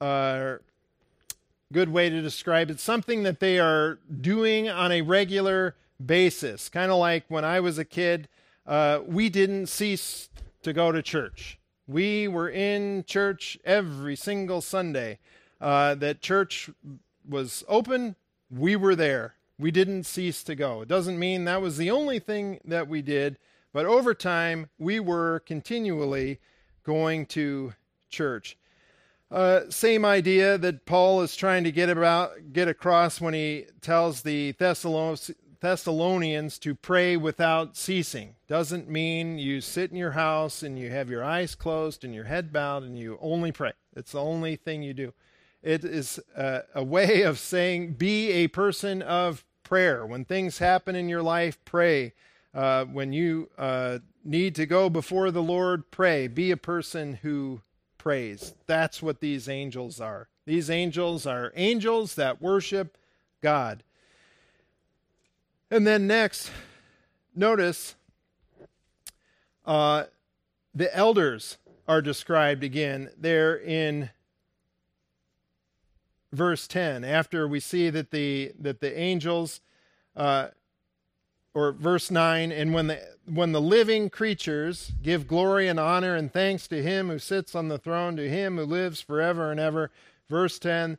Speaker 1: are good way to describe it something that they are doing on a regular basis kind of like when i was a kid uh, we didn't cease to go to church. We were in church every single sunday uh, that church was open. We were there. We didn't cease to go. It doesn't mean that was the only thing that we did but over time we were continually going to church. Uh, same idea that Paul is trying to get about get across when he tells the Thessalonians to pray without ceasing. Doesn't mean you sit in your house and you have your eyes closed and your head bowed and you only pray. It's the only thing you do. It is a, a way of saying be a person of prayer. When things happen in your life, pray. Uh, when you uh, need to go before the Lord, pray. Be a person who prays. That's what these angels are. These angels are angels that worship God. And then next, notice uh, the elders are described again there in verse 10 after we see that the that the angels uh, or verse 9 and when the when the living creatures give glory and honor and thanks to him who sits on the throne to him who lives forever and ever. Verse 10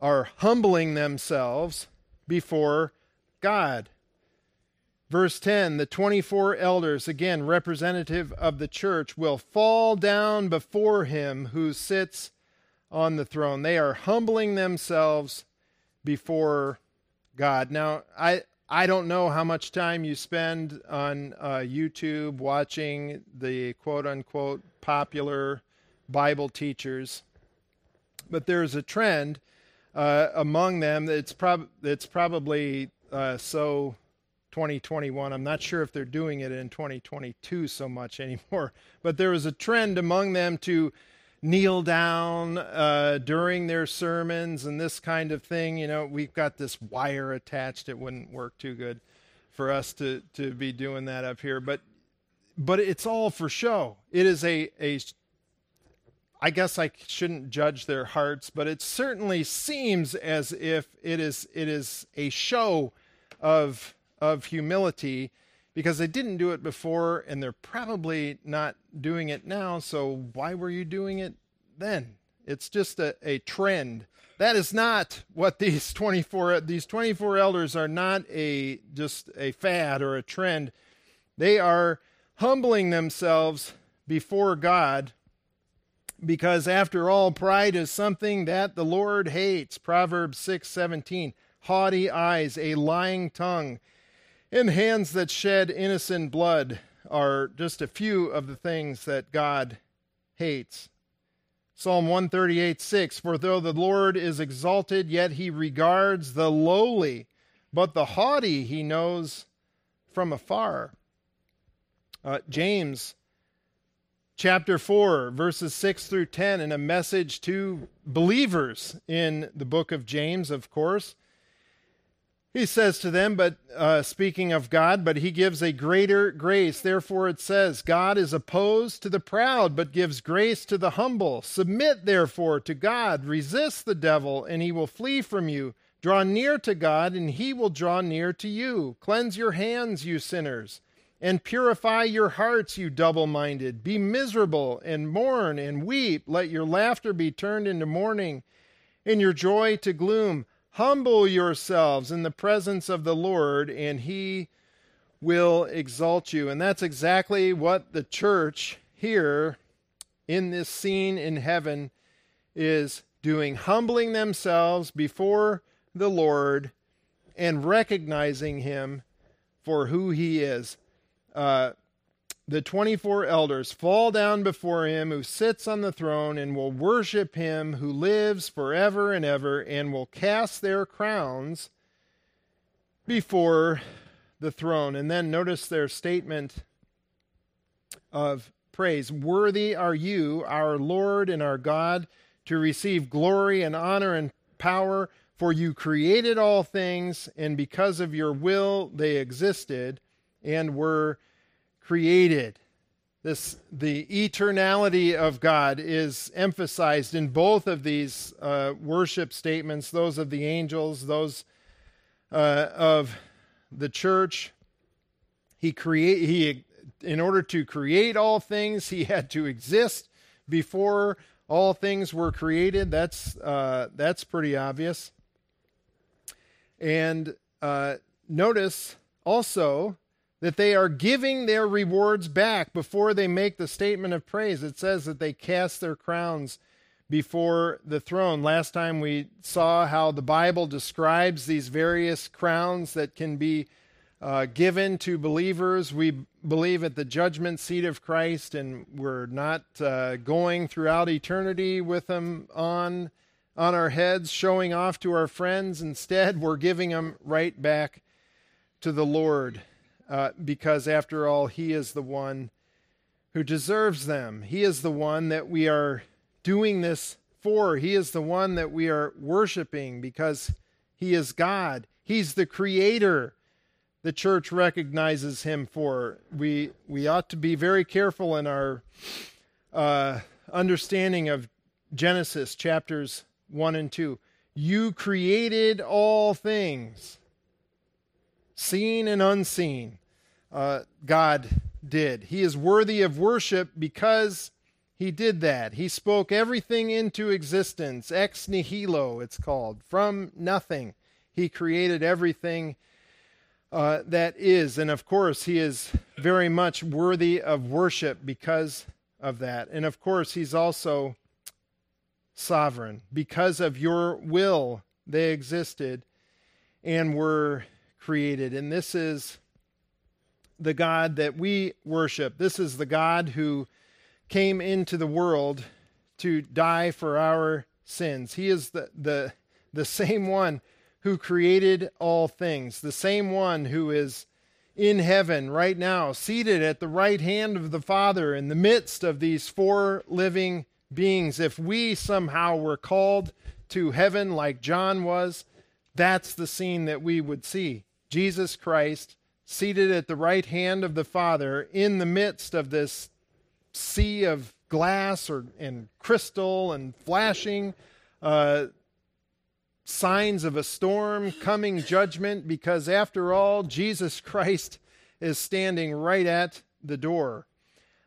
Speaker 1: are humbling themselves before God. Verse 10 the 24 elders, again representative of the church, will fall down before him who sits on the throne. They are humbling themselves before God. Now, I I don't know how much time you spend on uh, YouTube watching the quote unquote popular Bible teachers, but there's a trend uh, among them It's, prob that's probably uh, so 2021. I'm not sure if they're doing it in 2022 so much anymore, but there was a trend among them to kneel down uh, during their sermons and this kind of thing. You know, we've got this wire attached. It wouldn't work too good for us to, to be doing that up here. But but it's all for show. It is a, a I guess I shouldn't judge their hearts, but it certainly seems as if it is it is a show of of humility because they didn't do it before and they're probably not doing it now. So why were you doing it then? It's just a, a trend. That is not what these 24 these 24 elders are not a just a fad or a trend. They are humbling themselves before God because after all pride is something that the Lord hates. Proverbs 6:17. Haughty eyes, a lying tongue, and hands that shed innocent blood are just a few of the things that God hates. Psalm 138 6 For though the Lord is exalted, yet he regards the lowly, but the haughty he knows from afar. Uh, James chapter 4, verses 6 through 10, in a message to believers in the book of James, of course. He says to them, but uh, speaking of God, but he gives a greater grace. Therefore, it says, God is opposed to the proud, but gives grace to the humble. Submit, therefore, to God. Resist the devil, and he will flee from you. Draw near to God, and he will draw near to you. Cleanse your hands, you sinners, and purify your hearts, you double minded. Be miserable, and mourn, and weep. Let your laughter be turned into mourning, and your joy to gloom. Humble yourselves in the presence of the Lord, and he will exalt you. And that's exactly what the church here in this scene in heaven is doing, humbling themselves before the Lord and recognizing him for who he is. Uh, the 24 elders fall down before him who sits on the throne and will worship him who lives forever and ever and will cast their crowns before the throne. And then notice their statement of praise Worthy are you, our Lord and our God, to receive glory and honor and power, for you created all things, and because of your will they existed and were created. This, the eternality of God is emphasized in both of these uh, worship statements, those of the angels, those uh, of the church. He create he in order to create all things, he had to exist before all things were created. That's uh, that's pretty obvious. And uh, notice also that they are giving their rewards back before they make the statement of praise. It says that they cast their crowns before the throne. Last time we saw how the Bible describes these various crowns that can be uh, given to believers. We believe at the judgment seat of Christ, and we're not uh, going throughout eternity with them on on our heads, showing off to our friends. Instead, we're giving them right back to the Lord uh, because after all, He is the one who deserves them. He is the one that we are doing this for. He is the one that we are worshiping because He is God. He's the Creator. The church recognizes Him for. We we ought to be very careful in our uh, understanding of Genesis chapters one and two. You created all things, seen and unseen uh, God did. He is worthy of worship because he did that. He spoke everything into existence, ex nihilo, it's called, from nothing. He created everything uh, that is. And of course, he is very much worthy of worship because of that. And of course, he's also sovereign. Because of your will, they existed and were created. And this is the God that we worship. This is the God who came into the world to die for our sins. He is the, the, the same one who created all things, the same one who is in heaven right now, seated at the right hand of the Father in the midst of these four living beings. If we somehow were called to heaven like John was, that's the scene that we would see. Jesus Christ seated at the right hand of the Father in the midst of this sea of glass or and crystal and flashing uh, signs of a storm, coming judgment, because after all, Jesus Christ is standing right at the door,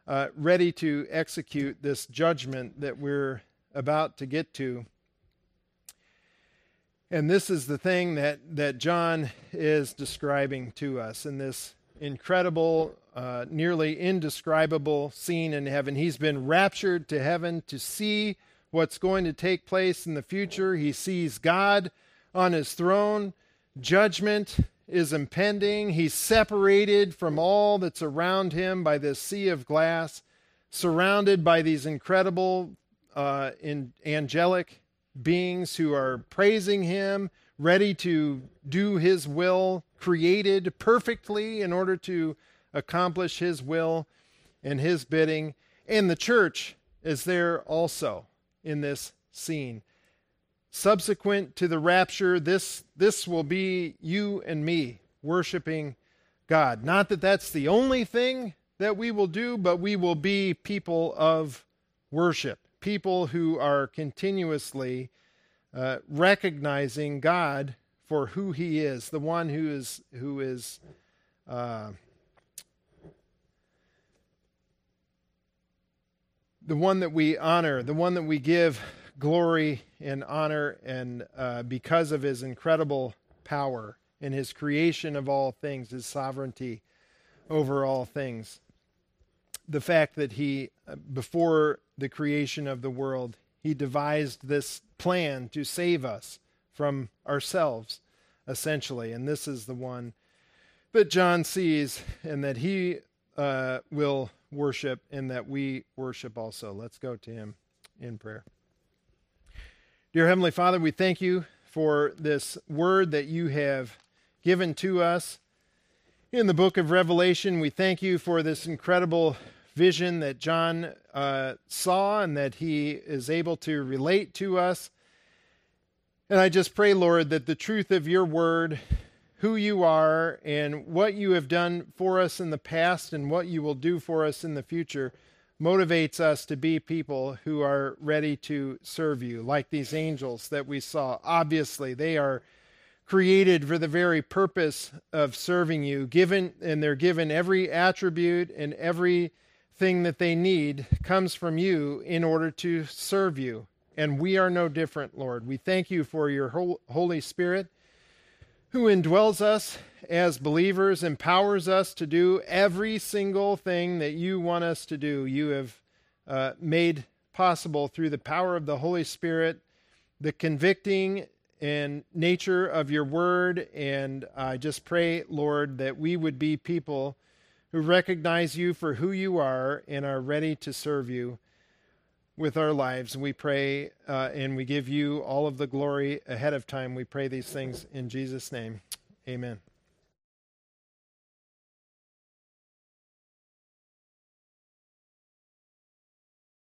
Speaker 1: uh, ready to execute this judgment that we're about to get to. And this is the thing that, that John is describing to us in this incredible, uh, nearly indescribable scene in heaven. He's been raptured to heaven to see what's going to take place in the future. He sees God on his throne. Judgment is impending. He's separated from all that's around him by this sea of glass, surrounded by these incredible uh, in angelic beings who are praising him, ready to do his will, created perfectly in order to accomplish his will and his bidding. And the church is there also in this scene. Subsequent to the rapture, this, this will be you and me worshiping God. Not that that's the only thing that we will do, but we will be people of worship, people who are continuously uh, recognizing God for who He is, the one who is who is. Uh, the one that we honor, the one that we give glory and honor, and uh, because of his incredible power and his creation of all things, his sovereignty over all things. The fact that he, uh, before the creation of the world, he devised this plan to save us from ourselves, essentially. And this is the one that John sees and that he uh, will worship and that we worship also. Let's go to him in prayer. Dear Heavenly Father, we thank you for this word that you have given to us in the book of Revelation. We thank you for this incredible vision that John uh, saw and that he is able to relate to us. And I just pray, Lord, that the truth of your word who you are and what you have done for us in the past and what you will do for us in the future motivates us to be people who are ready to serve you, like these angels that we saw. Obviously, they are created for the very purpose of serving you, given and they're given every attribute and everything that they need comes from you in order to serve you. And we are no different, Lord. We thank you for your Holy Spirit who indwells us as believers, empowers us to do every single thing that you want us to do. You have uh, made possible through the power of the Holy Spirit, the convicting and nature of your word. And I just pray, Lord, that we would be people who recognize you for who you are and are ready to serve you with our lives. We pray uh, and we give you all of the glory ahead of time. We pray these things in Jesus' name. Amen.